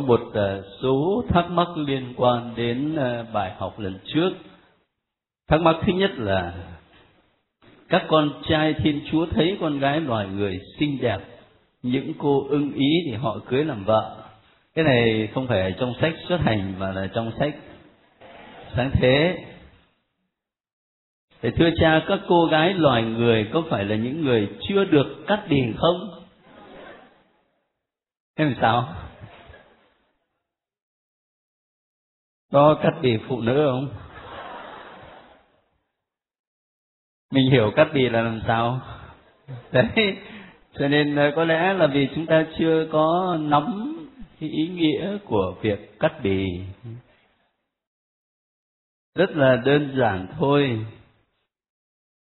có một ờ, số thắc mắc liên quan đến ờ, bài học lần trước thắc mắc thứ nhất là các con trai thiên chúa thấy con gái loài người xinh đẹp những cô ưng ý thì họ cưới làm vợ cái này không phải ở trong sách xuất hành mà là trong sách sáng thế Thế thưa cha, các cô gái loài người có phải là những người chưa được cắt đì không? Thế làm sao? Có cắt bì phụ nữ không? Mình hiểu cắt bì là làm sao? Đấy, cho nên ờ, có lẽ là vì chúng ta chưa có nắm cái ý nghĩa của việc cắt bì rất là đơn giản thôi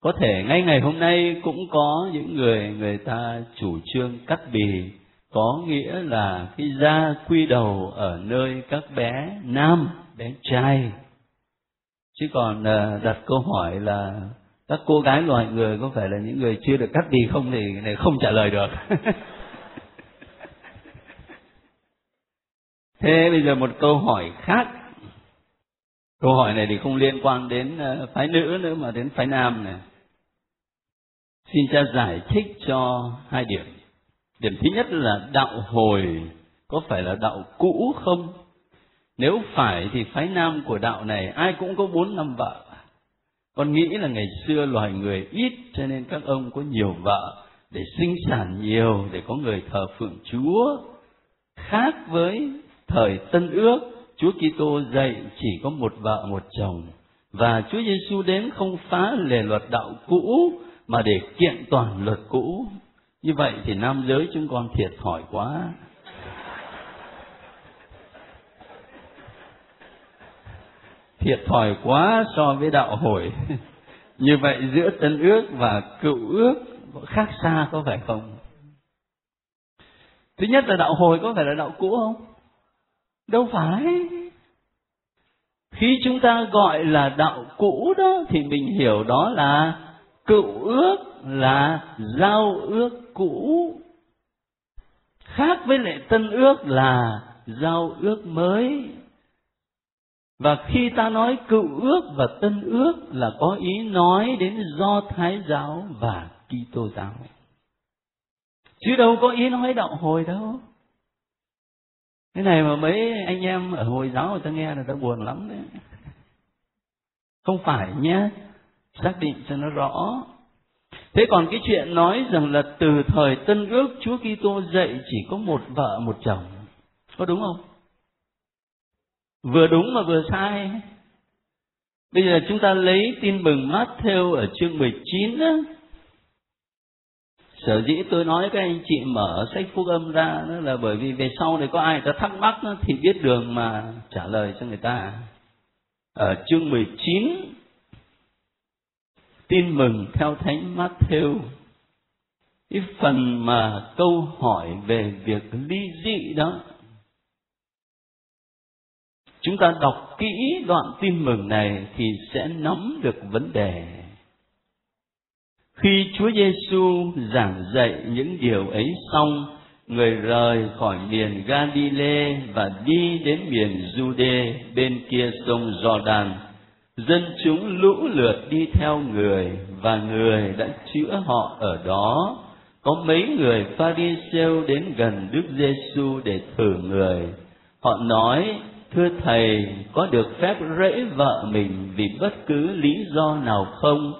có thể ngay ngày hôm nay cũng có những người người ta chủ trương cắt bì có nghĩa là cái da quy đầu ở nơi các bé nam bé trai. Chứ còn ờ, đặt câu hỏi là các cô gái loài người có phải là những người chưa được cắt bì không thì này không trả lời được. Thế bây giờ một câu hỏi khác. Câu hỏi này thì không liên quan đến ờ, phái nữ nữa mà đến phái nam này. Xin cha giải thích cho hai điểm. Điểm thứ nhất là đạo hồi có phải là đạo cũ không? Nếu phải thì phái nam của đạo này, ai cũng có bốn năm vợ. Con nghĩ là ngày xưa loài người ít, cho nên các ông có nhiều vợ để sinh sản nhiều, để có người thờ phượng chúa. Khác với thời tân ước, chúa kitô dạy chỉ có một vợ, một chồng. Và chúa giêsu đến không phá lề luật đạo cũ, mà để kiện toàn luật cũ. Như vậy thì nam giới chúng con thiệt thòi quá. Thiệt thòi quá so với đạo hồi. Như vậy giữa tân ước và cựu ước khác xa có phải không? Thứ nhất là đạo hồi có phải là đạo cũ không? Đâu phải. Khi chúng ta gọi là đạo cũ đó thì mình hiểu đó là cựu ước là giao ước cũ. Khác với lệ tân ước là giao ước mới và khi ta nói cựu ước và tân ước là có ý nói đến do thái giáo và kitô giáo. Chứ đâu có ý nói đạo hồi đâu. Cái này mà mấy anh em ở hồi giáo người ta nghe là ta buồn lắm đấy. Không phải nhé. Xác định cho nó rõ. Thế còn cái chuyện nói rằng là từ thời tân ước chúa kitô dạy chỉ có một vợ, một chồng. Có đúng không? Vừa đúng mà vừa sai. Bây giờ chúng ta lấy tin mừng Matthew ở chương 19 đó. sở dĩ tôi nói các anh chị mở sách phúc âm ra đó là bởi vì về sau này có ai ta thắc mắc đó, thì biết đường mà trả lời cho người ta. Ở chương 19 tin mừng theo thánh Matthew. Cái phần mà câu hỏi về việc ly dị đó chúng ta đọc kỹ đoạn tin mừng này thì sẽ nắm được vấn đề khi Chúa Giêsu giảng dạy những điều ấy xong, người rời khỏi miền Galilee và đi đến miền Jude bên kia sông Jordan. Dân chúng lũ lượt đi theo người và người đã chữa họ ở đó. Có mấy người Pharisêu đến gần Đức Giêsu để thử người. Họ nói: "Thưa thầy, có được phép rễ vợ mình vì bất cứ lý do nào không?"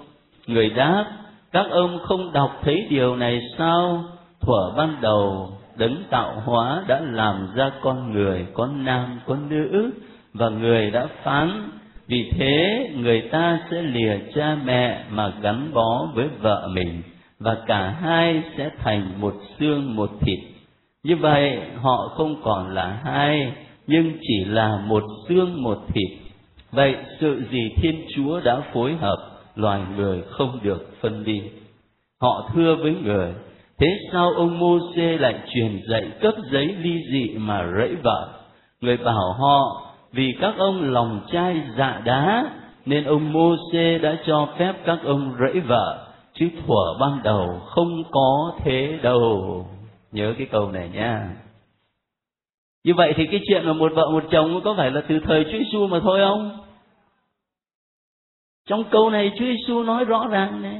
Người đáp: các ông không đọc thấy điều này sao? Thuở ban đầu đấng tạo hóa đã làm ra con người có nam có nữ và người đã phán. Vì thế người ta sẽ lìa cha mẹ mà gắn bó với vợ mình và cả hai sẽ thành một xương một thịt. Như vậy họ không còn là hai nhưng chỉ là một xương một thịt. Vậy sự gì thiên chúa đã phối hợp, loài người không được phân ly. Họ thưa với người, thế sao ông mô xê lại truyền dạy cấp giấy ly dị mà rẫy vợ? Người bảo họ, vì các ông lòng chai dạ đá, nên ông mô xê đã cho phép các ông rẫy vợ, chứ thuở ban đầu không có thế đâu. Nhớ cái câu này nha như vậy thì cái chuyện là một vợ một chồng có phải là từ thời Chúa Giêsu mà thôi không? Trong câu này Chúa Giêsu nói rõ ràng này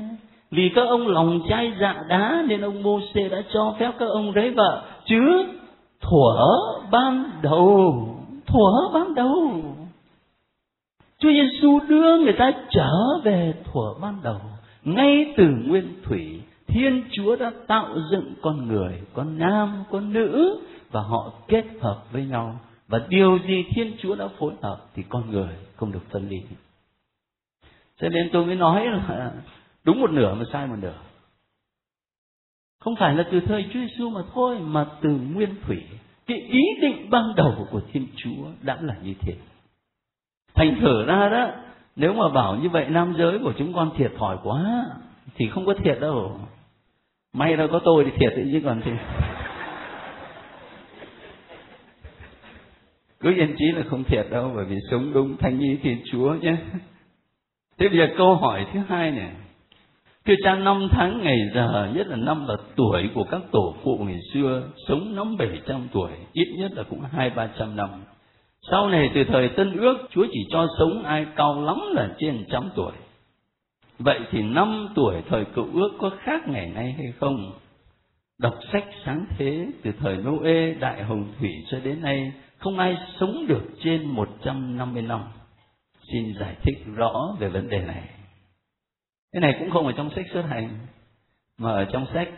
vì các ông lòng chai dạ đá nên ông mô đã cho phép các ông lấy vợ, chứ thuở ban đầu, thuở ban đầu. Chúa Giêsu đưa người ta trở về thuở ban đầu, ngay từ nguyên thủy Thiên Chúa đã tạo dựng con người, con nam, con nữ và họ kết hợp với nhau. Và điều gì Thiên Chúa đã phối hợp thì con người không được phân ly. Cho nên tôi mới nói là đúng một nửa mà sai một nửa. Không phải là từ thời Chúa Giêsu mà thôi, mà từ nguyên thủy. Cái ý định ban đầu của Thiên Chúa đã là như thế. Thành thử ra đó, nếu mà bảo như vậy nam giới của chúng con thiệt thòi quá, thì không có thiệt đâu. May đâu có tôi thì thiệt đấy chứ còn thì cứ yên chí là không thiệt đâu, bởi vì sống đúng thanh ý thiên chúa nhé. Thế bây giờ câu hỏi thứ hai này thưa cha, năm tháng ngày giờ, nhất là năm là tuổi của các tổ phụ ngày xưa, sống năm bảy trăm tuổi, ít nhất là cũng hai, ba trăm năm. Sau này từ thời tân ước, chúa chỉ cho sống ai cao lắm là trên trăm tuổi. Vậy thì năm tuổi thời cựu ước có khác ngày nay hay không? Đọc sách sáng thế từ thời Noe, đại hồng thủy cho đến nay không ai sống được trên 150 năm xin giải thích rõ về vấn đề này. Cái này cũng không ở trong sách xuất hành, mà ở trong sách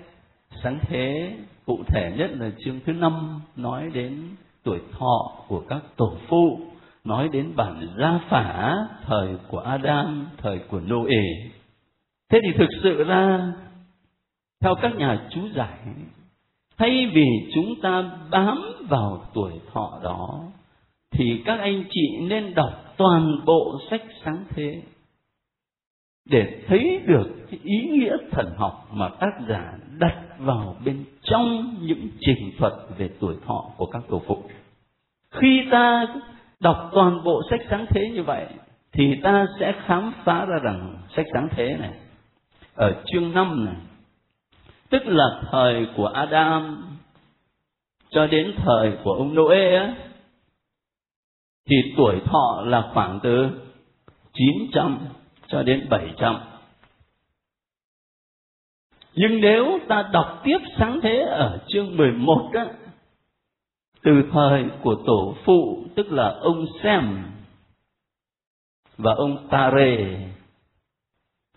sáng thế cụ thể nhất là chương thứ năm nói đến tuổi thọ của các tổ phụ nói đến bản gia phả, thời của Adam, thời của Noe. Thế thì thực sự ra, theo các nhà chú giải, thay vì chúng ta bám vào tuổi thọ đó, thì các anh chị nên đọc toàn bộ sách sáng thế để thấy được cái ý nghĩa thần học mà tác giả đặt vào bên trong những trình thuật về tuổi thọ của các tổ phụ. Khi ta đọc toàn bộ sách sáng thế như vậy, thì ta sẽ khám phá ra rằng sách sáng thế này, ở chương 5 này, tức là thời của Adam cho đến thời của ông Noe á thì tuổi thọ là khoảng từ 900 cho đến 700. Nhưng nếu ta đọc tiếp sáng thế ở chương 11 đó, từ thời của tổ phụ tức là ông Sem và ông Tare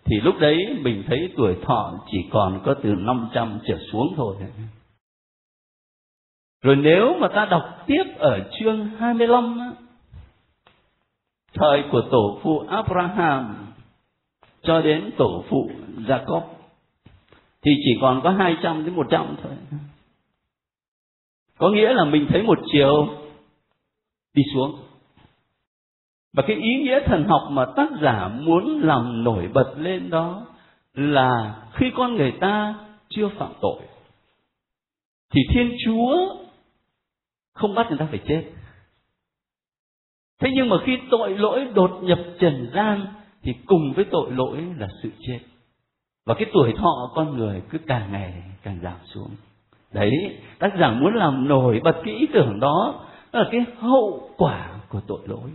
thì lúc đấy mình thấy tuổi thọ chỉ còn có từ 500 trở xuống thôi. Rồi nếu mà ta đọc tiếp ở chương 25 á, thời của tổ phụ Abraham cho đến tổ phụ Jacob thì chỉ còn có 200 đến 100 thôi. Có nghĩa là mình thấy một chiều đi xuống. Và cái ý nghĩa thần học mà tác giả muốn làm nổi bật lên đó là khi con người ta chưa phạm tội thì Thiên Chúa không bắt người ta phải chết. Thế nhưng mà khi tội lỗi đột nhập trần gian thì cùng với tội lỗi là sự chết. Và cái tuổi thọ con người cứ càng ngày càng giảm xuống. Đấy, tác giả muốn làm nổi bật cái ý tưởng đó, đó là cái hậu quả của tội lỗi.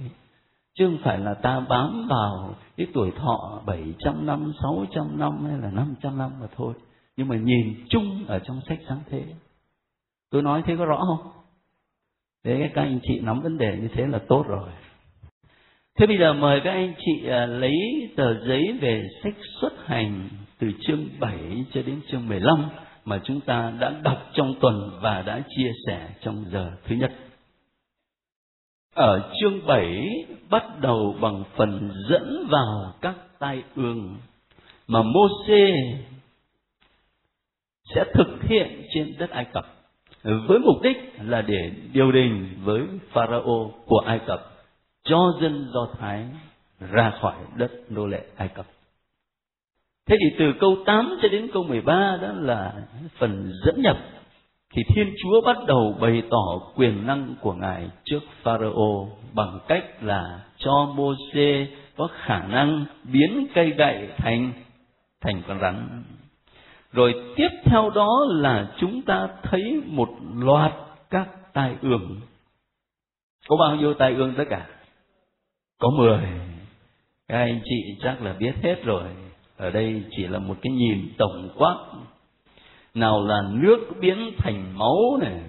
Chứ không phải là ta bám vào cái tuổi thọ 700 năm, 600 năm hay là 500 năm mà thôi. Nhưng mà nhìn chung ở trong sách sáng thế. Tôi nói thế có rõ không? Thế các anh chị nắm vấn đề như thế là tốt rồi. Thế bây giờ mời các anh chị à, lấy tờ giấy về sách xuất hành từ chương 7 cho đến chương 15 mà chúng ta đã đọc trong tuần và đã chia sẻ trong giờ thứ nhất. Ở chương 7 bắt đầu bằng phần dẫn vào các tai ương mà Môsê sẽ thực hiện trên đất Ai Cập với mục đích là để điều đình với Pharaoh của Ai Cập, cho dân Do Thái ra khỏi đất nô lệ Ai Cập. Thế thì từ câu 8 cho đến câu 13 đó là phần dẫn nhập, thì Thiên Chúa bắt đầu bày tỏ quyền năng của Ngài trước Pharaoh bằng cách là cho Moses có khả năng biến cây gậy thành thành con rắn. Rồi tiếp theo đó là chúng ta thấy một loạt các tai ương. Có bao nhiêu tai ương tất cả? Có mười. Các anh chị chắc là biết hết rồi. Ở đây chỉ là một cái nhìn tổng quát. Nào là nước biến thành máu này,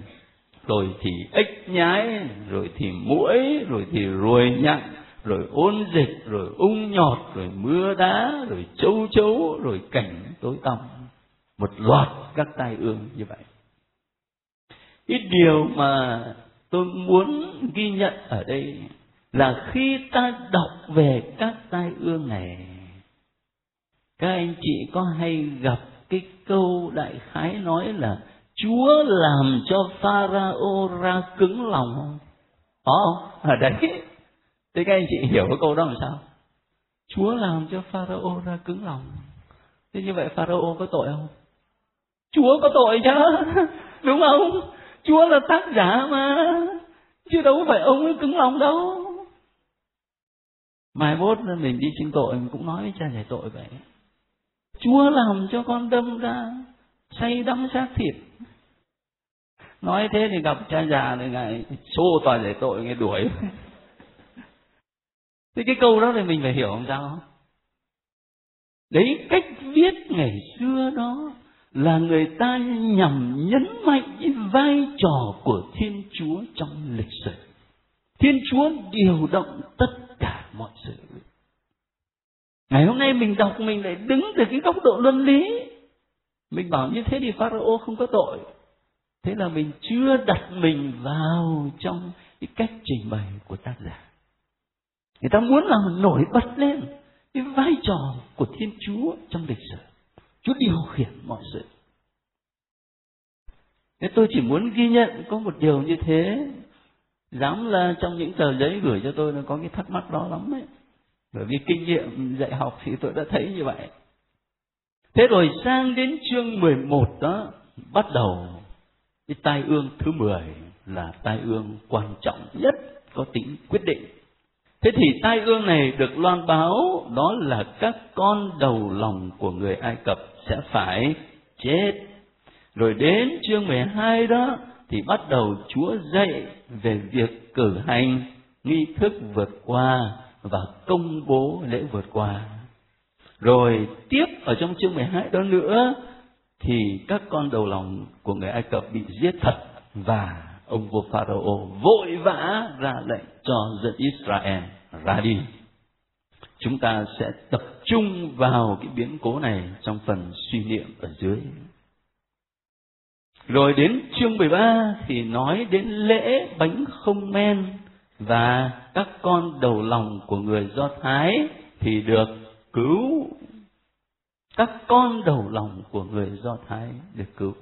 rồi thì ếch nhái, rồi thì muỗi, rồi thì ruồi nhặng, rồi ôn dịch, rồi ung nhọt, rồi mưa đá, rồi châu chấu, rồi cảnh tối tăm một loạt các tai ương như vậy cái điều mà tôi muốn ghi nhận ở đây là khi ta đọc về các tai ương này, các anh chị có hay gặp cái câu đại khái nói là Chúa làm cho Pharaoh ra cứng lòng không? Có Ở đấy. Thế các anh chị hiểu cái câu đó làm sao? Chúa làm cho Pharaoh ra cứng lòng. Thế như vậy Pharaoh có tội không? Chúa có tội chứ, đúng không? Chúa là tác giả mà, chứ đâu phải ông ấy cứng lòng đâu. Mai mốt mình đi xin tội mình cũng nói với cha giải tội vậy. Chúa làm cho con đâm ra say đắm xác thịt. Nói thế thì gặp cha già thì ngài xô tòa giải tội nghe đuổi. Thế cái câu đó thì mình phải hiểu làm sao Đấy cách viết ngày xưa đó là người ta nhằm nhấn mạnh vai trò của Thiên Chúa trong lịch sử. Thiên Chúa điều động tất cả mọi sự. Ngày hôm nay mình đọc, mình lại đứng từ cái góc độ luân lý. Mình bảo như thế thì Pharaoh không có tội. Thế là mình chưa đặt mình vào trong cái cách trình bày của tác giả. Người ta muốn làm nổi bật lên cái vai trò của Thiên Chúa trong lịch sử. Chúa điều khiển mọi sự. Thế tôi chỉ muốn ghi nhận có một điều như thế. Dám là trong những tờ giấy gửi cho tôi nó có cái thắc mắc đó lắm ấy. Bởi vì kinh nghiệm dạy học thì tôi đã thấy như vậy. Thế rồi sang đến chương 11 đó, bắt đầu cái tai ương thứ 10 là tai ương quan trọng nhất, có tính quyết định. Thế thì tai ương này được loan báo đó là các con đầu lòng của người Ai Cập sẽ phải chết. Rồi đến chương 12 đó, thì bắt đầu Chúa dạy về việc cử hành nghi thức vượt qua và công bố lễ vượt qua. Rồi tiếp ở trong chương 12 đó nữa, thì các con đầu lòng của người Ai Cập bị giết thật và ông vua Pharaoh vội vã ra lệnh cho dân Israel ra đi. Chúng ta sẽ tập trung vào cái biến cố này trong phần suy niệm ở dưới. Rồi đến chương 13 thì nói đến lễ bánh không men và các con đầu lòng của người Do Thái thì được cứu. Các con đầu lòng của người Do Thái được cứu.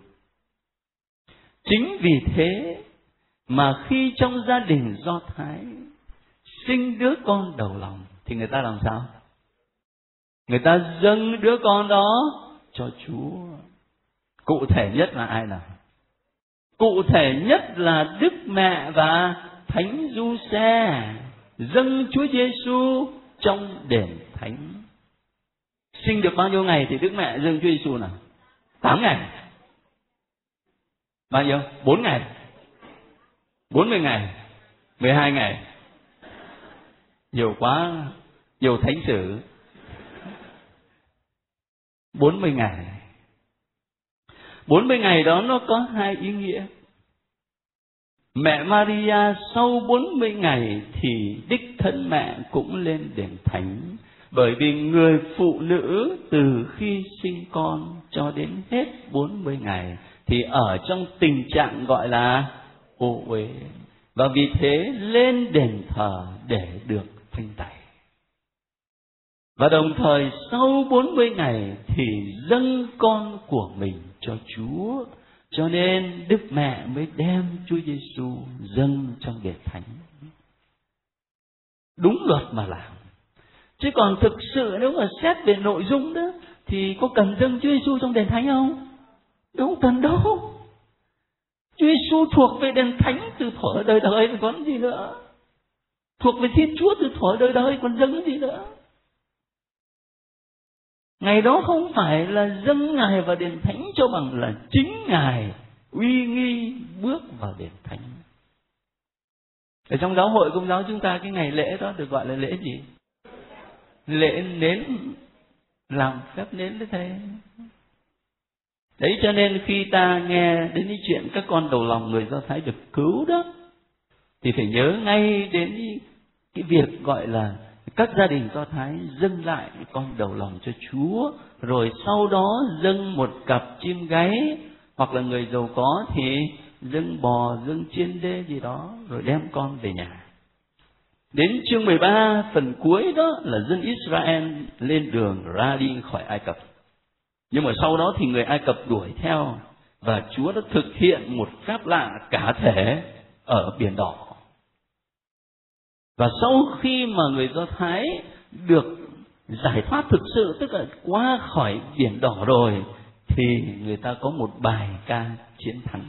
Chính vì thế mà khi trong gia đình Do Thái sinh đứa con đầu lòng thì người ta làm sao? Người ta dâng đứa con đó cho Chúa. Cụ thể nhất là ai nào? Cụ thể nhất là Đức Mẹ và Thánh Du Xe dâng Chúa Giêsu trong đền thánh. Sinh được bao nhiêu ngày thì Đức Mẹ dâng Chúa Giêsu nào? Tám ngày. Bao nhiêu? Bốn ngày. Bốn mươi ngày. mười hai ngày. Nhiều quá, nhiều thánh sử. Bốn mươi ngày. Bốn mươi ngày đó nó có hai ý nghĩa. Mẹ Maria sau 40 ngày thì đích thân mẹ cũng lên đền thánh. Bởi vì người phụ nữ từ khi sinh con cho đến hết 40 ngày thì ở trong tình trạng gọi là ô uế. Và vì thế lên đền thờ để được thanh tẩy. Và đồng thời sau 40 ngày thì dâng con của mình cho Chúa cho nên Đức Mẹ mới đem Chúa Giêsu dâng trong đền thánh. Đúng luật mà làm. Chứ còn thực sự nếu mà xét về nội dung đó, thì có cần dâng Chúa Giêsu trong đền thánh không? Đúng cần đâu. Chúa Giêsu thuộc về đền thánh từ thuở đời đời còn gì nữa. Thuộc về Thiên Chúa từ thuở đời đời còn dâng gì nữa. Ngày đó không phải là dâng Ngài vào đền thánh cho bằng là chính Ngài uy nghi bước vào đền thánh. ở trong giáo hội công giáo chúng ta cái ngày lễ đó được gọi là lễ gì lễ nến, làm phép nến đấy thế đấy cho nên khi ta nghe đến cái chuyện các con đầu lòng người do thái được cứu đó, thì phải nhớ ngay đến cái việc gọi là các gia đình do thái dâng lại con đầu lòng cho chúa, rồi sau đó dâng một cặp chim gáy, hoặc là người giàu có thì dâng bò, dâng chiên đê gì đó, rồi đem con về nhà. Đến chương 13 phần cuối đó là dân Israel lên đường ra đi khỏi Ai Cập. Nhưng mà sau đó thì người Ai Cập đuổi theo và Chúa đã thực hiện một phép lạ cả thể ở biển đỏ và sau khi mà người do thái được giải thoát thực sự, tức là qua khỏi biển đỏ rồi, thì người ta có một bài ca chiến thắng.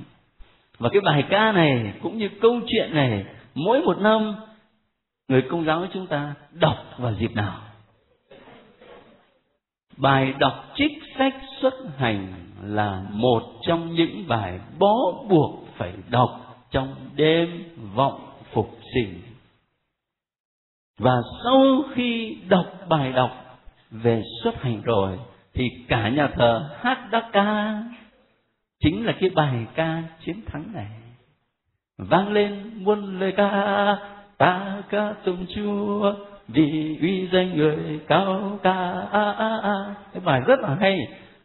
Và cái bài ca này cũng như câu chuyện này, mỗi một năm, người công giáo chúng ta đọc vào dịp nào? Bài đọc trích sách xuất hành là một trong những bài bó buộc phải đọc trong đêm vọng phục sinh và sau khi đọc bài đọc về xuất hành rồi, thì cả nhà thờ hát đắc ca. Chính là cái bài ca chiến thắng này. Vang lên muôn lời ca, ta ca tụng chúa, vì uy danh người cao ca a a a cái bài rất là hay,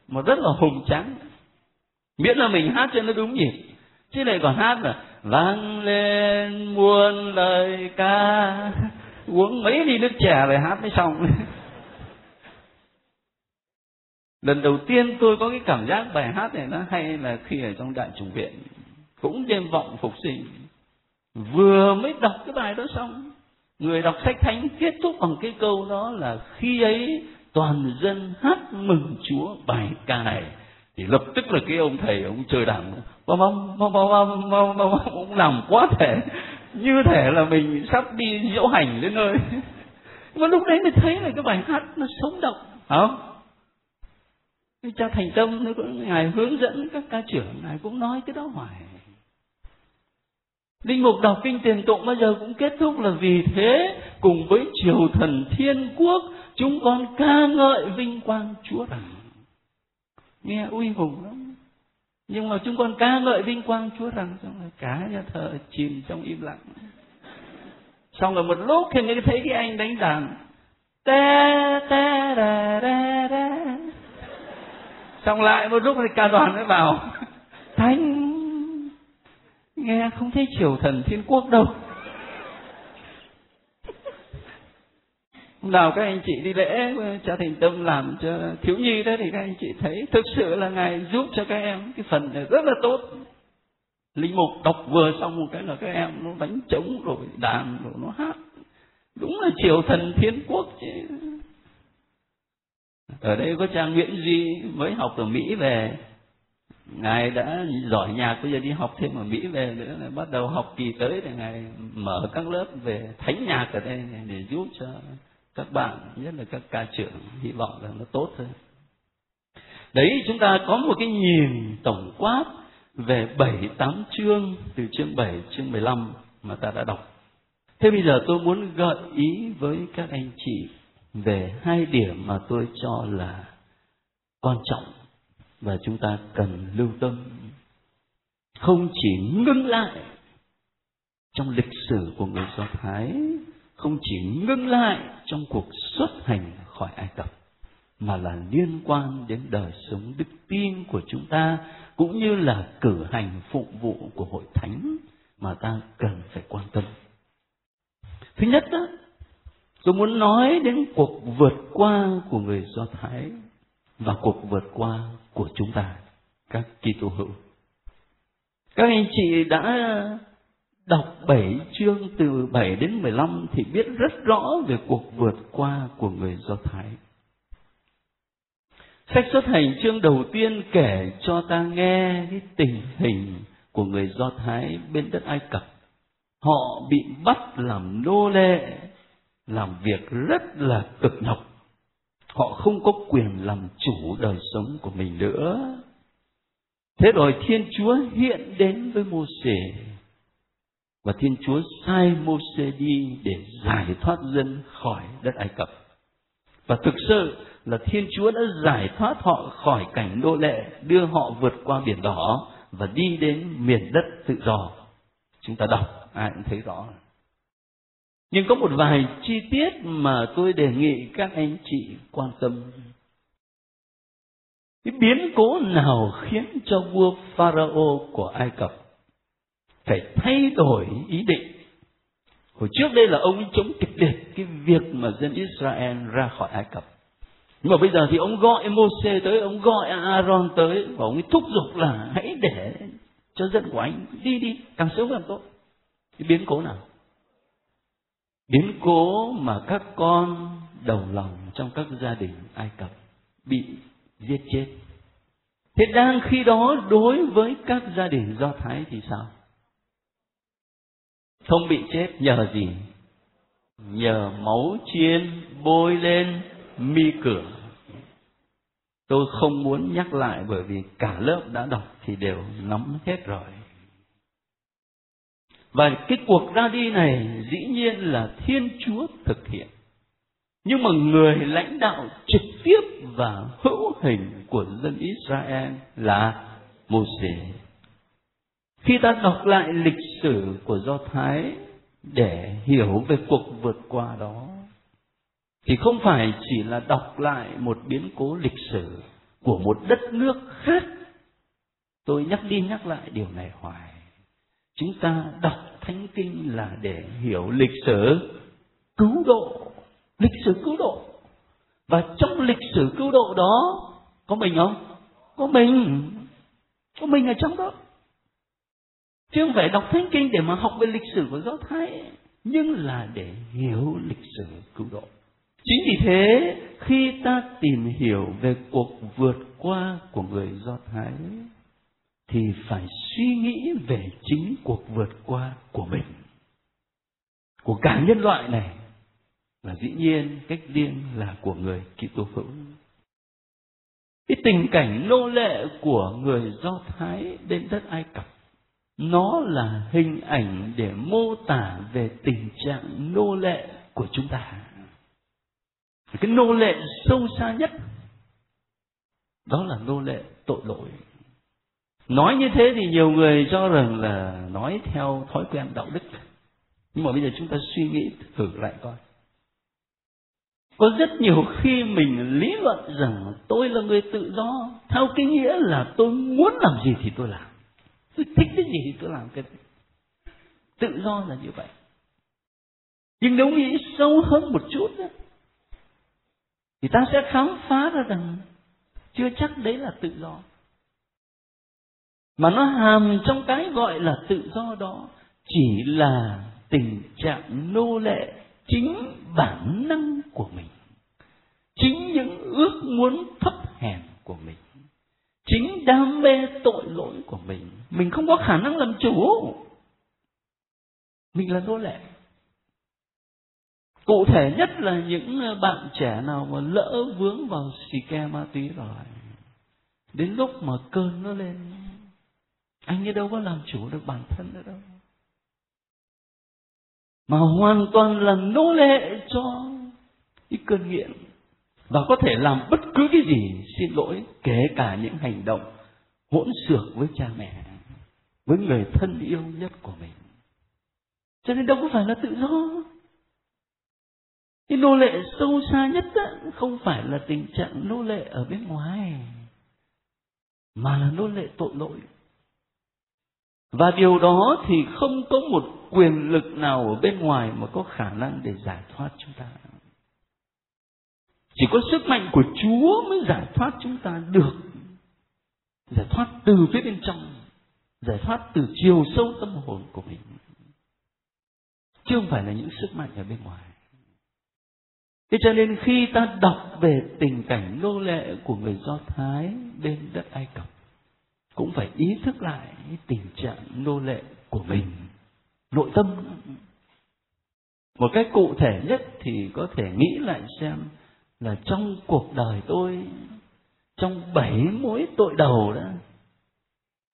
mà rất là hùng tráng. Miễn là mình hát cho nó đúng nhịp chứ lại còn hát là, vang lên muôn lời ca uống mấy ly nước trà rồi hát mới xong lần đầu tiên tôi có cái cảm giác bài hát này nó hay là khi ở trong đại chủng viện cũng đêm vọng phục sinh vừa mới đọc cái bài đó xong người đọc sách thánh kết thúc bằng cái câu đó là khi ấy toàn dân hát mừng chúa bài ca này thì lập tức là cái ông thầy ông chơi đàn bom bom bom bom bom bom ông làm quá thể như thể là mình sắp đi diễu hành đến nơi. Mà lúc đấy mới thấy là cái bài hát nó sống động. Không cha thành tâm ngài hướng dẫn các ca trưởng ngài cũng nói cái đó hoài. Linh mục đọc kinh tiền tụng bao giờ cũng kết thúc là vì thế cùng với triều thần thiên quốc chúng con ca ngợi vinh quang chúa rằng. Nghe uy hùng lắm nhưng mà chúng con ca ngợi vinh quang chúa rằng xong rồi cả nhà thờ chìm trong im lặng. Xong rồi một lúc thì mới thấy cái anh đánh đàn. Ta ta, ra ra ra. Xong lại một lúc thì ca đoàn mới vào thánh, nghe không thấy triều thần thiên quốc đâu. Nào các anh chị đi lễ, cha thành tâm làm cho thiếu nhi đó thì các anh chị thấy thực sự là ngài giúp cho các em. Cái phần này rất là tốt. Linh mục đọc vừa xong một cái là các em nó đánh trống rồi đàn rồi nó hát. Đúng là triều thần thiên quốc chứ. Ở đây có cha nguyễn duy mới học ở mỹ về. Ngài đã giỏi nhạc, bây giờ đi học thêm ở mỹ về nữa là bắt đầu học kỳ tới thì ngài mở các lớp về thánh nhạc ở đây để giúp cho các bạn, nhất là các ca trưởng, hy vọng rằng nó tốt hơn. Đấy, chúng ta có một cái nhìn tổng quát về bảy, tám chương, từ chương bảy, chương 15 mà ta đã đọc. Thế bây giờ tôi muốn gợi ý với các anh chị về hai điểm mà tôi cho là quan trọng và chúng ta cần lưu tâm. Không chỉ ngưng lại trong lịch sử của người do thái không chỉ ngưng lại trong cuộc xuất hành khỏi Ai Cập mà là liên quan đến đời sống đức tin của chúng ta cũng như là cử hành phục vụ của hội thánh mà ta cần phải quan tâm. Thứ nhất đó, tôi muốn nói đến cuộc vượt qua của người Do Thái và cuộc vượt qua của chúng ta, các Kitô hữu. Các anh chị đã đọc bảy chương từ 7 đến 15 thì biết rất rõ về cuộc vượt qua của người Do Thái. Sách xuất hành chương đầu tiên kể cho ta nghe cái tình hình của người Do Thái bên đất Ai Cập. Họ bị bắt làm nô lệ, làm việc rất là cực nhọc. Họ không có quyền làm chủ đời sống của mình nữa. Thế rồi Thiên Chúa hiện đến với Mô-xê và Thiên Chúa sai Môse đi để giải thoát dân khỏi đất Ai Cập. Và thực sự là Thiên Chúa đã giải thoát họ khỏi cảnh nô lệ, đưa họ vượt qua biển đỏ và đi đến miền đất tự do. Chúng ta đọc, ai cũng thấy rõ. Nhưng có một vài chi tiết mà tôi đề nghị các anh chị quan tâm. Cái biến cố nào khiến cho vua Pharaoh của Ai Cập phải thay đổi ý định. Hồi trước đây là ông ấy chống kịch liệt cái việc mà dân Israel ra khỏi Ai Cập. Nhưng mà bây giờ thì ông gọi Moses tới, ông gọi Aaron tới, và ông ấy thúc giục là hãy để cho dân của anh đi đi, càng sớm càng tốt. Cái biến cố nào? Biến cố mà các con đầu lòng trong các gia đình Ai Cập bị giết chết. Thế đang khi đó đối với các gia đình Do Thái thì sao? Không bị chết nhờ gì? Nhờ máu chiên bôi lên mi cửa. Tôi không muốn nhắc lại bởi vì cả lớp đã đọc thì đều nắm hết rồi. Và cái cuộc ra đi này dĩ nhiên là thiên chúa thực hiện. Nhưng mà người lãnh đạo trực tiếp và hữu hình của dân israel là Moses khi ta đọc lại lịch sử của do thái để hiểu về cuộc vượt qua đó, thì không phải chỉ là đọc lại một biến cố lịch sử của một đất nước khác. Tôi nhắc đi nhắc lại điều này hoài. Chúng ta đọc thánh kinh là để hiểu lịch sử cứu độ, lịch sử cứu độ. Và trong lịch sử cứu độ đó, có mình không? Có mình. Có mình ở trong đó chứ không phải đọc thánh kinh để mà học về lịch sử của do thái. Nhưng là để hiểu lịch sử cứu độ. Chính vì thế, khi ta tìm hiểu về cuộc vượt qua của người do thái, thì phải suy nghĩ về chính cuộc vượt qua của mình. Của cả nhân loại này. Và dĩ nhiên, cách riêng là của người Kitô hữu. Cái tình cảnh nô lệ của người Do Thái, đến đất Ai Cập nó là hình ảnh để mô tả về tình trạng nô lệ của chúng ta. Cái nô lệ sâu xa nhất, đó là nô lệ tội lỗi. Nói như thế thì nhiều người cho rằng là nói theo thói quen đạo đức. Nhưng mà bây giờ chúng ta suy nghĩ thử lại coi. Có rất nhiều khi mình lý luận rằng tôi là người tự do, theo cái nghĩa là tôi muốn làm gì thì tôi làm tôi thích cái gì thì tôi làm cái gì tự do là như vậy. Nhưng nếu nghĩ sâu hơn một chút đó, thì ta sẽ khám phá ra rằng chưa chắc đấy là tự do. Mà nó hàm trong cái gọi là tự do đó chỉ là tình trạng nô lệ chính bản năng của mình chính những ước muốn thấp hèn của mình chính đam mê tội lỗi của mình. Mình không có khả năng làm chủ. Mình là nô lệ. Cụ thể nhất là những ờ, bạn trẻ nào mà lỡ vướng vào xì ke ma túy rồi, đến lúc mà cơn nó lên, anh ấy đâu có làm chủ được bản thân nữa đâu. Mà hoàn toàn là nô lệ cho cái cơn nghiện và có thể làm bất cứ cái gì xin lỗi kể cả những hành động hỗn xược với cha mẹ với người thân yêu nhất của mình. Cho nên đâu có phải là tự do. Cái nô lệ sâu xa nhất đó, không phải là tình trạng nô lệ ở bên ngoài mà là nô lệ tội lỗi. Và điều đó thì không có một quyền lực nào ở bên ngoài mà có khả năng để giải thoát chúng ta chỉ có sức mạnh của chúa mới giải thoát chúng ta được. Giải thoát từ phía bên trong. Giải thoát từ chiều sâu tâm hồn của mình. Chứ không phải là những sức mạnh ở bên ngoài. Thế cho nên khi ta đọc về tình cảnh nô lệ của người do thái bên đất ai cập, cũng phải ý thức lại tình trạng nô lệ của mình, nội tâm. Một cách cụ thể nhất thì có thể nghĩ lại xem là trong cuộc đời tôi, trong bảy mối tội đầu đó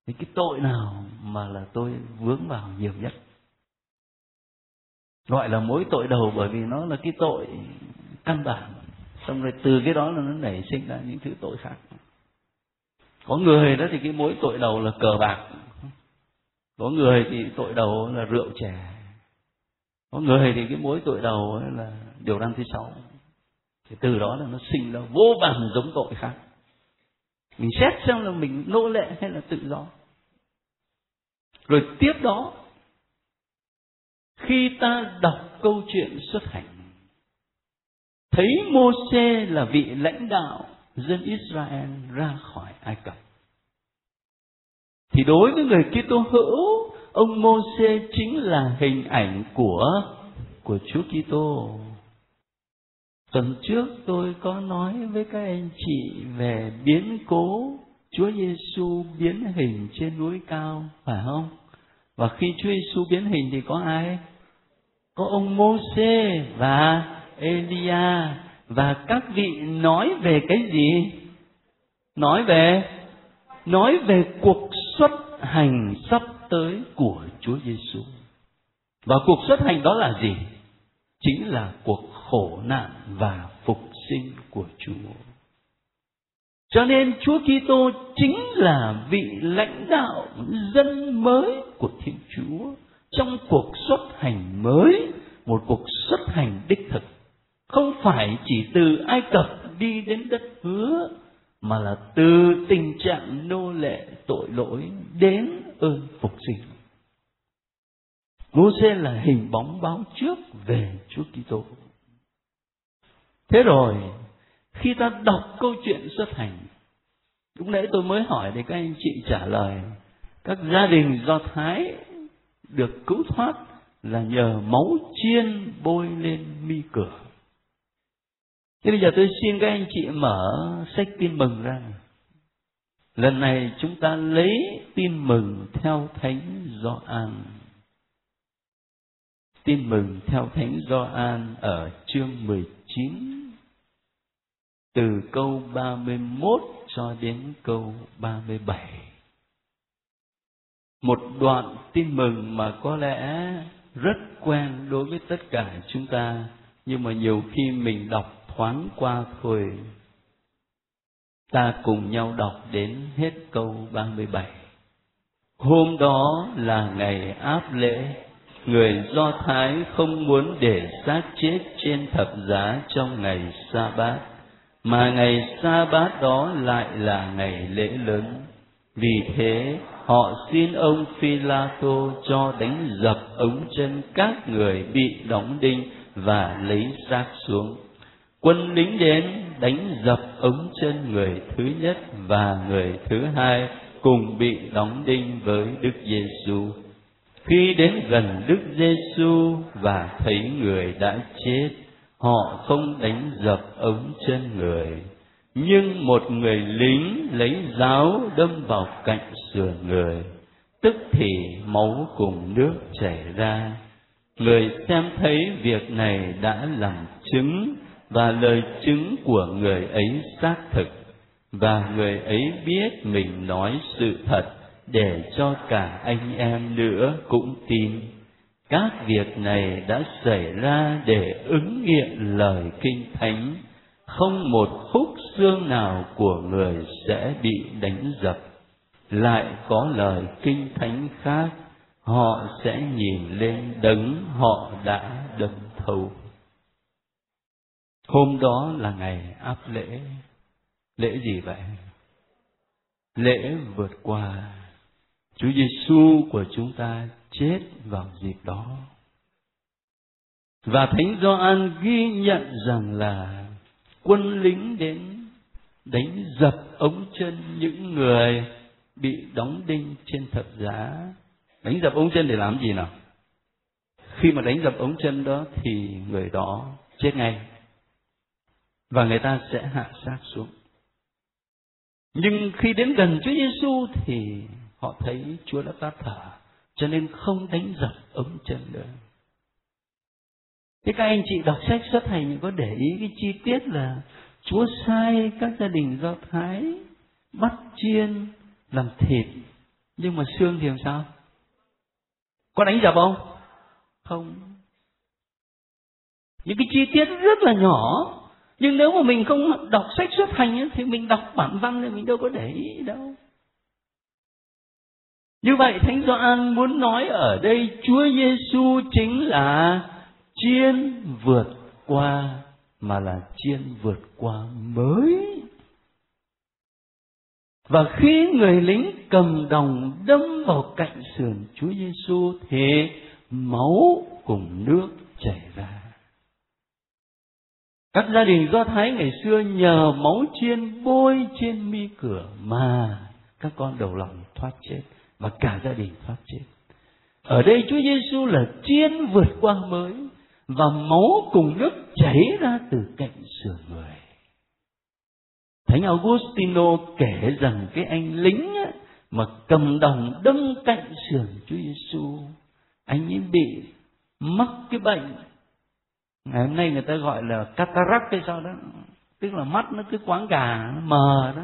thì cái tội nào mà là tôi vướng vào nhiều nhất. Gọi là mối tội đầu bởi vì nó là cái tội căn bản. Xong rồi từ cái đó là nó nảy sinh ra những thứ tội khác. Có người đó thì cái mối tội đầu là cờ bạc. Có người thì tội đầu là rượu chè. Có người thì cái mối tội đầu là điều răn thứ sáu thì từ đó là nó sinh ra vô vàn giống tội khác. Mình xét xem là mình nô lệ hay là tự do. Rồi tiếp đó, khi ta đọc câu chuyện xuất hành, thấy mô xê là vị lãnh đạo dân Israel ra khỏi Ai Cập, thì đối với người Kitô hữu, ông Môse chính là hình ảnh của của Chúa Kitô tuần trước tôi có nói với các anh chị về biến cố Chúa Giêsu biến hình trên núi cao, phải không và khi Chúa Giêsu biến hình thì có ai có ông Môsê và Elia và các vị nói về cái gì nói về nói về cuộc xuất hành sắp tới của Chúa Giêsu. Và cuộc xuất hành đó là gì? Chính là cuộc khổ nạn và phục sinh của Chúa. Cho nên Chúa Kitô chính là vị lãnh đạo dân mới của Thiên Chúa trong cuộc xuất hành mới, một cuộc xuất hành đích thực. Không phải chỉ từ Ai Cập đi đến đất hứa mà là từ tình trạng nô lệ tội lỗi đến ơn phục sinh. Mô-xê là hình bóng báo trước về Chúa Kitô. Thế rồi, khi ta đọc câu chuyện xuất hành, lúc nãy tôi mới hỏi để các anh chị trả lời, các gia đình Do Thái được cứu thoát là nhờ máu chiên bôi lên mi cửa. Thế bây giờ tôi xin các anh chị mở sách tin mừng ra. Lần này chúng ta lấy tin mừng theo Thánh Gioan. Tin mừng theo Thánh Gioan ở chương 19 từ câu 31 cho đến câu 37. Một đoạn tin mừng mà có lẽ rất quen đối với tất cả chúng ta, nhưng mà nhiều khi mình đọc thoáng qua thôi ta cùng nhau đọc đến hết câu 37. Hôm đó là ngày áp lễ, người Do Thái không muốn để xác chết trên thập giá trong ngày sa bát, mà ngày sa bát đó lại là ngày lễ lớn. Vì thế, họ xin ông Phi-la-tô cho đánh dập ống chân các người bị đóng đinh và lấy xác xuống quân lính đến đánh dập ống chân người thứ nhất và người thứ hai cùng bị đóng đinh với Đức Giêsu. Khi đến gần Đức Giêsu và thấy người đã chết, họ không đánh dập ống chân người, nhưng một người lính lấy giáo đâm vào cạnh sườn người, tức thì máu cùng nước chảy ra. Người xem thấy việc này đã làm chứng và lời chứng của người ấy xác thực và người ấy biết mình nói sự thật để cho cả anh em nữa cũng tin các việc này đã xảy ra để ứng nghiệm lời kinh thánh không một khúc xương nào của người sẽ bị đánh dập lại có lời kinh thánh khác, họ sẽ nhìn lên đấng họ đã đâm thấu Hôm đó là ngày áp lễ. Lễ gì vậy? Lễ vượt qua. Chúa Giêsu của chúng ta chết vào dịp đó. Và Thánh Gioan ghi nhận rằng là quân lính đến đánh dập ống chân những người bị đóng đinh trên thập giá. Đánh dập ống chân để làm gì nào? Khi mà đánh dập ống chân đó thì người đó chết ngay và người ta sẽ hạ sát xuống. Nhưng khi đến gần Chúa Giêsu thì họ thấy Chúa đã tắt thở, cho nên không đánh giật ống chân nữa. Thế các anh chị đọc sách xuất hành có để ý cái chi tiết là Chúa sai các gia đình Do Thái bắt chiên làm thịt, nhưng mà xương thì làm sao? Có đánh dập không? Không. những cái chi tiết rất là nhỏ nhưng nếu mà mình không đọc sách xuất hành ấy, thì mình đọc bản văn thì mình đâu có để ý đâu như vậy thánh Gioan muốn nói ở đây, Chúa Giêsu chính là chiên vượt qua, mà là chiên vượt qua mới và khi người lính cầm đồng đâm vào cạnh sườn Chúa Giêsu thì máu cùng nước chảy ra. Các gia đình Do Thái ngày xưa nhờ máu chiên bôi trên mi cửa mà các con đầu lòng thoát chết và cả gia đình phát chết. Ở đây Chúa Giêsu là chiên vượt qua mới và máu cùng nước chảy ra từ cạnh sườn người. Thánh Augustino kể rằng cái anh lính á, mà cầm đồng đâm cạnh sườn Chúa Giêsu, anh ấy bị mắc cái bệnh ngày hôm nay người ta gọi là cataract hay sao đó tức là mắt nó cứ quáng gà nó mờ đó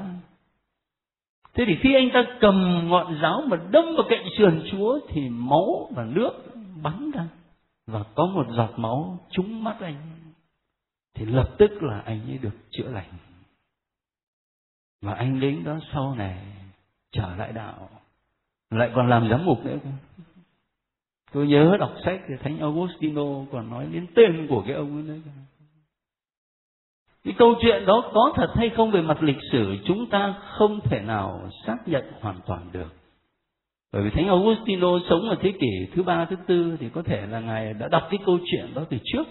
thế thì khi anh ta cầm ngọn giáo mà đâm vào cạnh sườn chúa thì máu và nước bắn ra. Và có một giọt máu trúng mắt anh. Thì lập tức là anh ấy được chữa lành. Và anh lính đó sau này trở lại đạo. Lại còn làm giám mục nữa tôi nhớ đọc sách thì thánh Augustino còn nói đến tên của cái ông ấy nữa cái câu chuyện đó có thật hay không về mặt lịch sử, chúng ta không thể nào xác nhận hoàn toàn được. Bởi vì thánh Augustino sống ở thế kỷ thứ ba, thứ tư thì có thể là ngài đã đọc cái câu chuyện đó từ trước.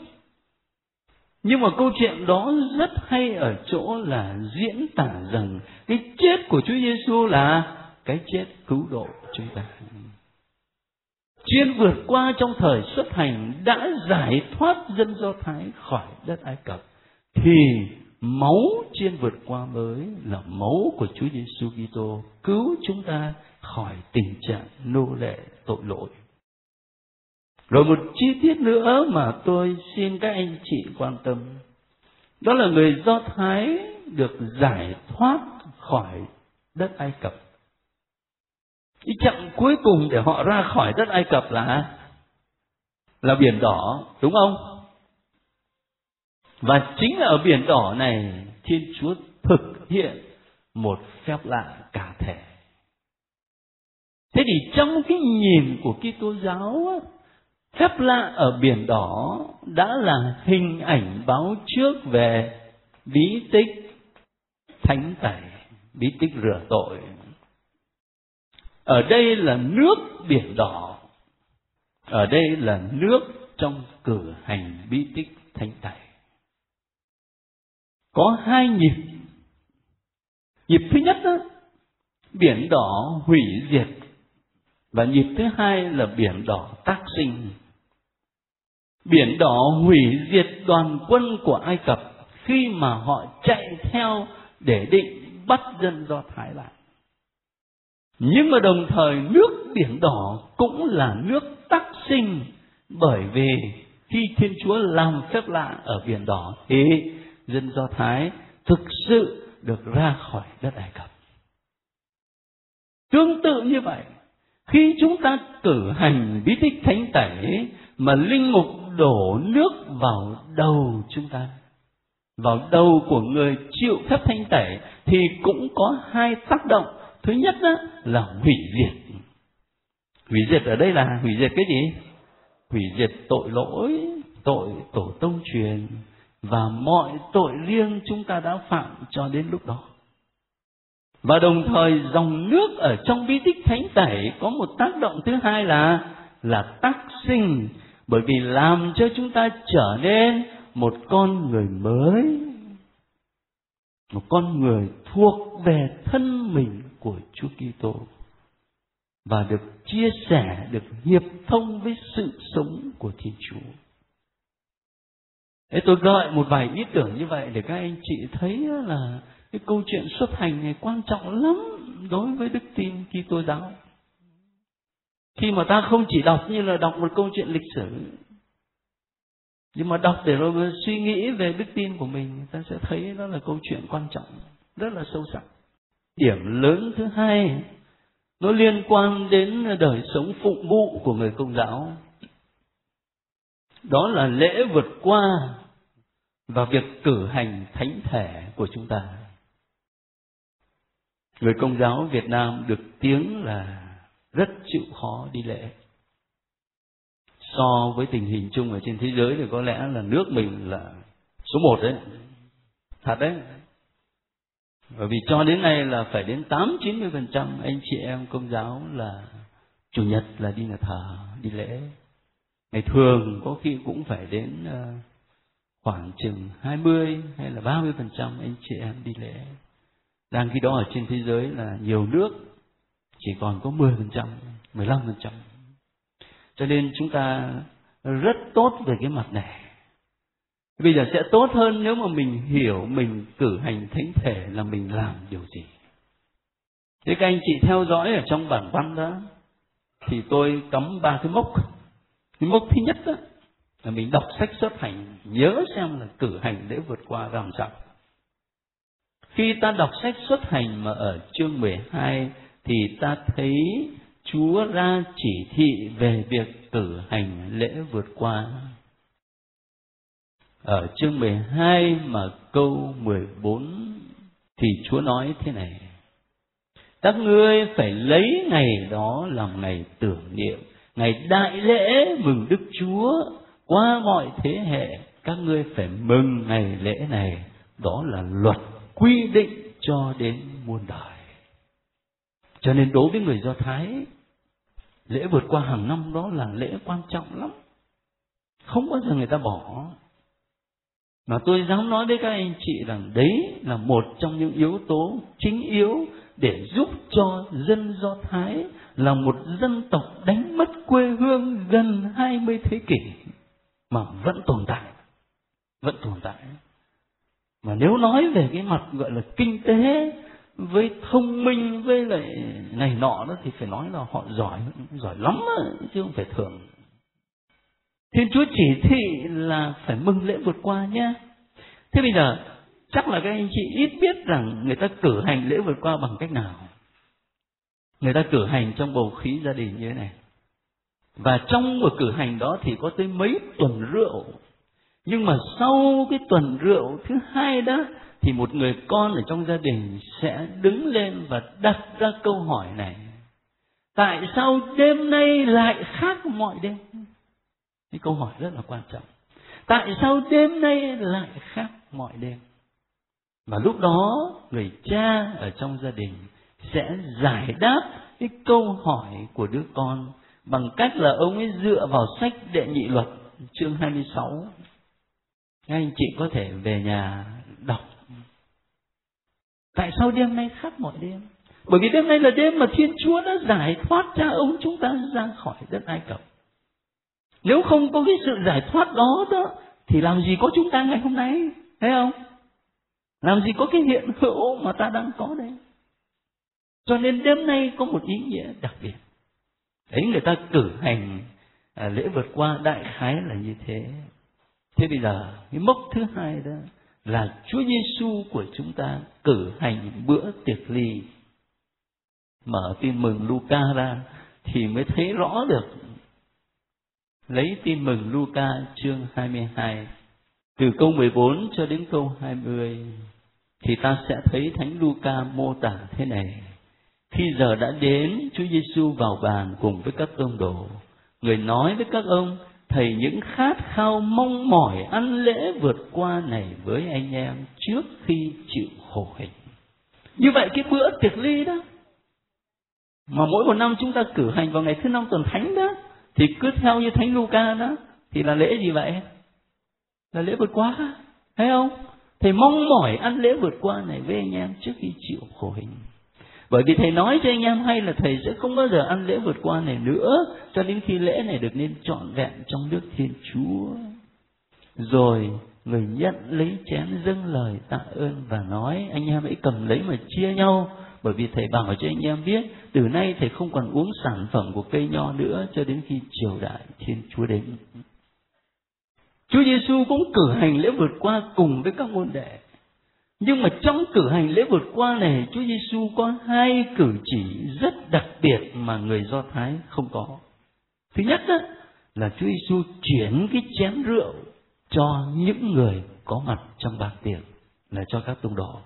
Nhưng mà câu chuyện đó rất hay ở chỗ là diễn tả rằng cái chết của Chúa Giêsu là cái chết cứu độ chúng ta. Chuyên vượt qua trong thời xuất hành đã giải thoát dân Do Thái khỏi đất Ai Cập thì máu chiên vượt qua mới là máu của Chúa Giêsu Kitô cứu chúng ta khỏi tình trạng nô lệ tội lỗi. Rồi một chi tiết nữa mà tôi xin các anh chị quan tâm. Đó là người Do Thái được giải thoát khỏi đất Ai Cập cái chặng cuối cùng để họ ra khỏi đất Ai Cập là là biển đỏ, đúng không và chính là ở biển đỏ này, Thiên Chúa thực hiện một phép lạ cả thể. Thế thì trong cái nhìn của Kitô giáo phép lạ ở biển đỏ đã là hình ảnh báo trước về bí tích thánh tẩy, bí tích rửa tội. Ở đây là nước biển đỏ. Ở đây là nước trong cử hành bí tích thánh tẩy có hai nhịp. Nhịp thứ nhất đó, biển đỏ hủy diệt. Và nhịp thứ hai là biển đỏ tác sinh. Biển đỏ hủy diệt đoàn quân của ai cập khi mà họ chạy theo để định bắt dân do thái lại. Nhưng mà đồng thời nước biển đỏ cũng là nước tác sinh bởi vì khi Thiên Chúa làm phép lạ ở biển đỏ thì dân Do Thái thực sự được ra khỏi đất Ai Cập. Tương tự như vậy, khi chúng ta cử hành bí tích thánh tẩy mà linh mục đổ nước vào đầu chúng ta, vào đầu của người chịu phép thanh tẩy thì cũng có hai tác động. Thứ nhất đó là hủy diệt. Hủy diệt ở đây là hủy diệt cái gì? Hủy diệt tội lỗi tội tổ tông truyền và mọi tội riêng chúng ta đã phạm cho đến lúc đó. Và đồng thời dòng nước ở trong bí tích thánh tẩy có một tác động thứ hai là là tác sinh. Bởi vì làm cho chúng ta trở nên một con người mới. Một con người thuộc về thân mình của Chúa Kitô. Và được chia sẻ, được hiệp thông với sự sống của Thiên Chúa. Thế tôi gợi một vài ý tưởng như vậy để các anh chị thấy là cái câu chuyện xuất hành này quan trọng lắm đối với đức tin Kitô giáo. Khi mà ta không chỉ đọc như là đọc một câu chuyện lịch sử, nhưng mà đọc để rồi suy nghĩ về đức tin của mình, ta sẽ thấy đó là câu chuyện quan trọng, rất là sâu sắc điểm lớn thứ hai nó liên quan đến đời sống phụng vụ của người công giáo đó là lễ vượt qua và việc cử hành thánh thể của chúng ta. Người công giáo Việt Nam được tiếng là rất chịu khó đi lễ. So với tình hình chung ở trên thế giới thì có lẽ là nước mình là số một đấy. Thật đấy. Bởi vì cho đến nay là phải đến tám chín mươi phần trăm anh chị em công giáo là chủ nhật là đi nhà thờ, đi lễ. Ngày thường có khi cũng phải đến ờ, khoảng chừng 20 hay là 30 phần trăm anh chị em đi lễ. Đang khi đó ở trên thế giới là nhiều nước chỉ còn có 10 phần trăm, 15 phần trăm. Cho nên chúng ta rất tốt về cái mặt này. Bây giờ sẽ tốt hơn nếu mà mình hiểu mình cử hành thánh thể là mình làm điều gì. Thế các anh chị theo dõi ở trong bản văn đó thì tôi cắm ba cái mốc. Cái mốc thứ nhất đó là mình đọc sách xuất hành nhớ xem là cử hành để vượt qua làm sao. Khi ta đọc sách xuất hành mà ở chương 12 thì ta thấy Chúa ra chỉ thị về việc cử hành lễ vượt qua. Ở chương 12 mà câu 14 thì Chúa nói thế này. Các ngươi phải lấy ngày đó làm ngày tưởng niệm, ngày đại lễ mừng Đức Chúa qua mọi thế hệ. Các ngươi phải mừng ngày lễ này, đó là luật quy định cho đến muôn đời. Cho nên đối với người Do Thái, lễ vượt qua hàng năm đó là lễ quan trọng lắm. Không bao giờ người ta bỏ. Mà tôi dám nói với các anh chị rằng đấy là một trong những yếu tố chính yếu để giúp cho dân Do Thái là một dân tộc đánh mất quê hương gần 20 thế kỷ mà vẫn tồn tại. Vẫn tồn tại. Mà nếu nói về cái mặt gọi là kinh tế với thông minh với lại này nọ đó thì phải nói là họ giỏi giỏi lắm chứ không phải thường Thiên Chúa chỉ thị là phải mừng lễ vượt qua nhé. Thế bây giờ chắc là các anh chị ít biết rằng người ta cử hành lễ vượt qua bằng cách nào. Người ta cử hành trong bầu khí gia đình như thế này. Và trong một cử hành đó thì có tới mấy tuần rượu. Nhưng mà sau cái tuần rượu thứ hai đó thì một người con ở trong gia đình sẽ đứng lên và đặt ra câu hỏi này tại sao đêm nay lại khác mọi đêm cái câu hỏi rất là quan trọng tại sao đêm nay lại khác mọi đêm và lúc đó người cha ở trong gia đình sẽ giải đáp cái câu hỏi của đứa con bằng cách là ông ấy dựa vào sách đệ nhị luật chương 26 các anh chị có thể về nhà đọc Tại sao đêm nay khác mọi đêm? Bởi vì đêm nay là đêm mà Thiên Chúa đã giải thoát cha ông chúng ta ra khỏi đất Ai Cập. Nếu không có cái sự giải thoát đó đó, thì làm gì có chúng ta ngày hôm nay, thấy không? Làm gì có cái hiện hữu mà ta đang có đây? Cho nên đêm nay có một ý nghĩa đặc biệt. Đấy người ta cử hành à, lễ vượt qua đại khái là như thế. Thế bây giờ cái mốc thứ hai đó là Chúa Giêsu của chúng ta cử hành bữa tiệc ly. Mở tin mừng Luca ra thì mới thấy rõ được. Lấy tin mừng Luca chương 22 từ câu 14 cho đến câu 20 thì ta sẽ thấy Thánh Luca mô tả thế này. Khi giờ đã đến, Chúa Giêsu vào bàn cùng với các tông đồ. Người nói với các ông, thầy những khát khao mong mỏi ăn lễ vượt qua này với anh em trước khi chịu khổ hình như vậy cái bữa tiệc ly đó mà mỗi một năm chúng ta cử hành vào ngày thứ năm tuần thánh đó thì cứ theo như thánh Luca đó thì là lễ gì vậy? Là lễ vượt qua thấy không? Thầy mong mỏi ăn lễ vượt qua này với anh em trước khi chịu khổ hình bởi vì thầy nói cho anh em hay là thầy sẽ không bao giờ ăn lễ vượt qua này nữa. Cho đến khi lễ này được nên trọn vẹn trong nước thiên chúa. Rồi, người nhận lấy chén dâng lời tạ ơn và nói, anh em hãy cầm lấy mà chia nhau. Bởi vì thầy bảo cho anh em biết, từ nay thầy không còn uống sản phẩm của cây nho nữa cho đến khi triều đại thiên chúa đến. Chúa Giêsu cũng cử hành lễ vượt qua cùng với các môn đệ nhưng mà trong cử hành lễ vượt qua này Chúa Giêsu có hai cử chỉ rất đặc biệt mà người Do Thái không có. Thứ nhất đó, là Chúa Giêsu chuyển cái chén rượu cho những người có mặt trong bàn tiệc là cho các tông đồ.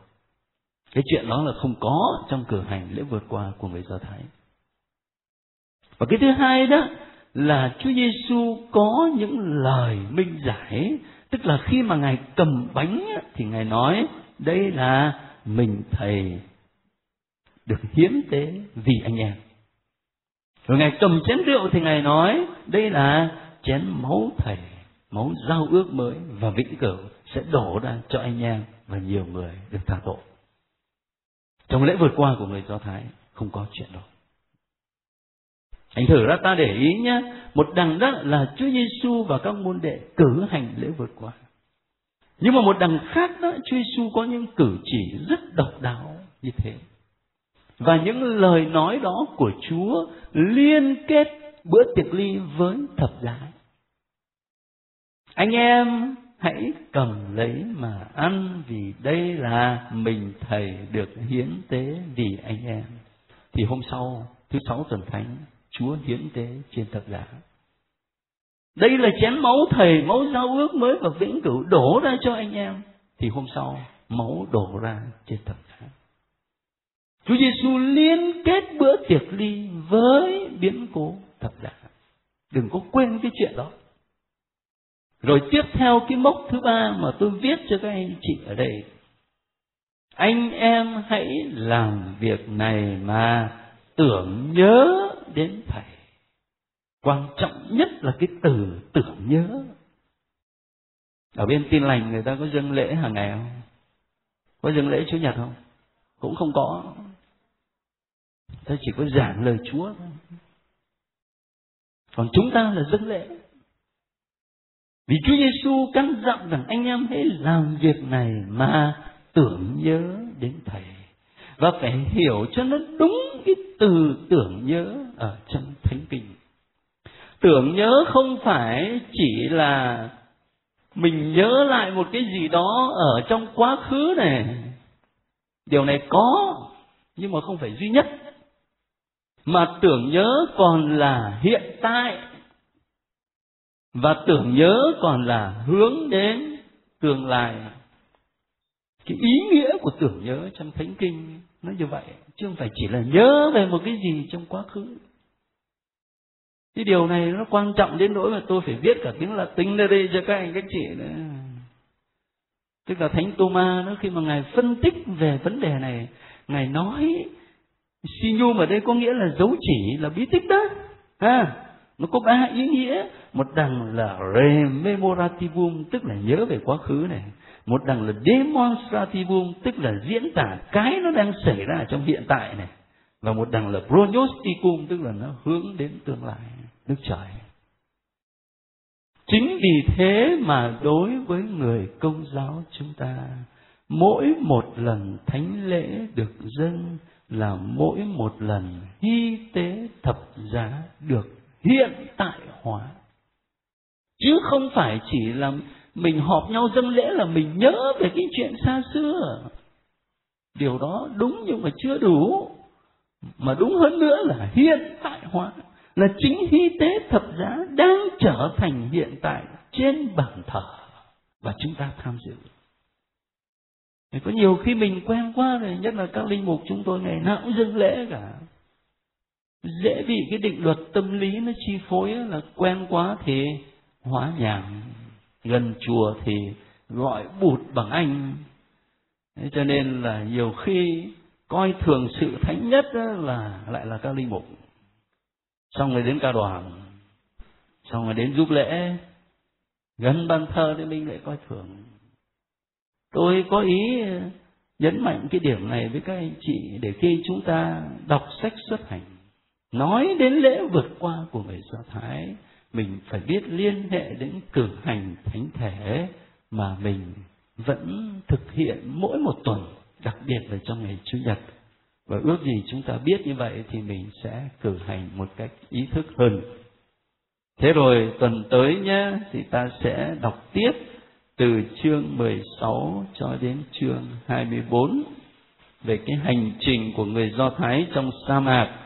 Cái chuyện đó là không có trong cử hành lễ vượt qua của người Do Thái. Và cái thứ hai đó là Chúa Giêsu có những lời minh giải, tức là khi mà Ngài cầm bánh thì Ngài nói đây là mình thầy được hiến tế vì anh em. Rồi Ngài cầm chén rượu thì Ngài nói đây là chén máu thầy, máu giao ước mới và vĩnh cửu sẽ đổ ra cho anh em và nhiều người được tha tội. Trong lễ vượt qua của người Do Thái không có chuyện đó. Anh thử ra ta để ý nhé, một đằng đó là Chúa Giêsu và các môn đệ cử hành lễ vượt qua. Nhưng mà một đằng khác đó, Chúa Giêsu có những cử chỉ rất độc đáo như thế. Và những lời nói đó của Chúa liên kết bữa tiệc ly với thập giá. Anh em hãy cầm lấy mà ăn vì đây là mình thầy được hiến tế vì anh em. Thì hôm sau, thứ sáu tuần thánh, Chúa hiến tế trên thập giá. Đây là chén máu thầy, máu giao ước mới và vĩnh cửu đổ ra cho anh em. Thì hôm sau, máu đổ ra trên thập giá. Chúa Giêsu liên kết bữa tiệc ly với biến cố thập giá. Đừng có quên cái chuyện đó. Rồi tiếp theo cái mốc thứ ba mà tôi viết cho các anh chị ở đây. Anh em hãy làm việc này mà tưởng nhớ đến Thầy. Quan trọng nhất là cái từ tưởng nhớ. Ở bên tin lành người ta có dâng lễ hàng ngày không? Có dâng lễ Chúa Nhật không? Cũng không có. Ta chỉ có giảng lời Chúa thôi. Còn chúng ta là dâng lễ. Vì Chúa Giêsu căn dặn rằng anh em hãy làm việc này mà tưởng nhớ đến Thầy. Và phải hiểu cho nó đúng cái từ tưởng nhớ ở trong Thánh Kinh. Tưởng nhớ không phải chỉ là mình nhớ lại một cái gì đó ở trong quá khứ này. Điều này có, nhưng mà không phải duy nhất. Mà tưởng nhớ còn là hiện tại và tưởng nhớ còn là hướng đến tương lai cái ý nghĩa của tưởng nhớ trong thánh kinh nó như vậy chứ không phải chỉ là nhớ về một cái gì trong quá khứ cái điều này nó quan trọng đến nỗi mà tôi phải viết cả tiếng là tính ra đây cho các anh, các chị nữa. Tức là thánh Thomas nó khi mà ngài phân tích về vấn đề này, ngài nói sinu ở đây có nghĩa là dấu chỉ, là bí tích đó. Ha, nó có ba ý nghĩa. Một đằng là rememorativum, tức là nhớ về quá khứ này. Một đằng là demonstrativum, tức là diễn tả cái nó đang xảy ra trong hiện tại này và một đằng là prognosticum tức là nó hướng đến tương lai, nước trời. Chính vì thế mà đối với người công giáo chúng ta, mỗi một lần thánh lễ được dâng là mỗi một lần hy tế thập giá được hiện tại hóa. Chứ không phải chỉ là mình họp nhau dâng lễ là mình nhớ về cái chuyện xa xưa. Điều đó đúng nhưng mà chưa đủ mà đúng hơn nữa là hiện tại hóa là chính hy tế thập giá đang trở thành hiện tại trên bàn thờ và chúng ta tham dự. Có nhiều khi mình quen quá rồi nhất là các linh mục chúng tôi ngày nào cũng dâng lễ cả. Dễ bị cái định luật tâm lý nó chi phối là quen quá thì hóa nhảm, gần chùa thì gọi bụt bằng anh. Thế cho nên là nhiều khi coi thường sự thánh nhất là lại là các linh mục. Xong rồi đến ca đoàn, xong rồi đến giúp lễ gần ban thờ thì mình lại coi thường. Tôi có ý nhấn mạnh cái điểm này với các anh chị để khi chúng ta đọc sách xuất hành, nói đến lễ vượt qua của người do thái, mình phải biết liên hệ đến cử hành thánh thể mà mình vẫn thực hiện mỗi một tuần đặc biệt là trong ngày chủ nhật. Và ước gì chúng ta biết như vậy thì mình sẽ cử hành một cách ý thức hơn. Thế rồi tuần tới nhé thì ta sẽ đọc tiếp từ chương 16 cho đến chương 24 về cái hành trình của người Do Thái trong sa mạc.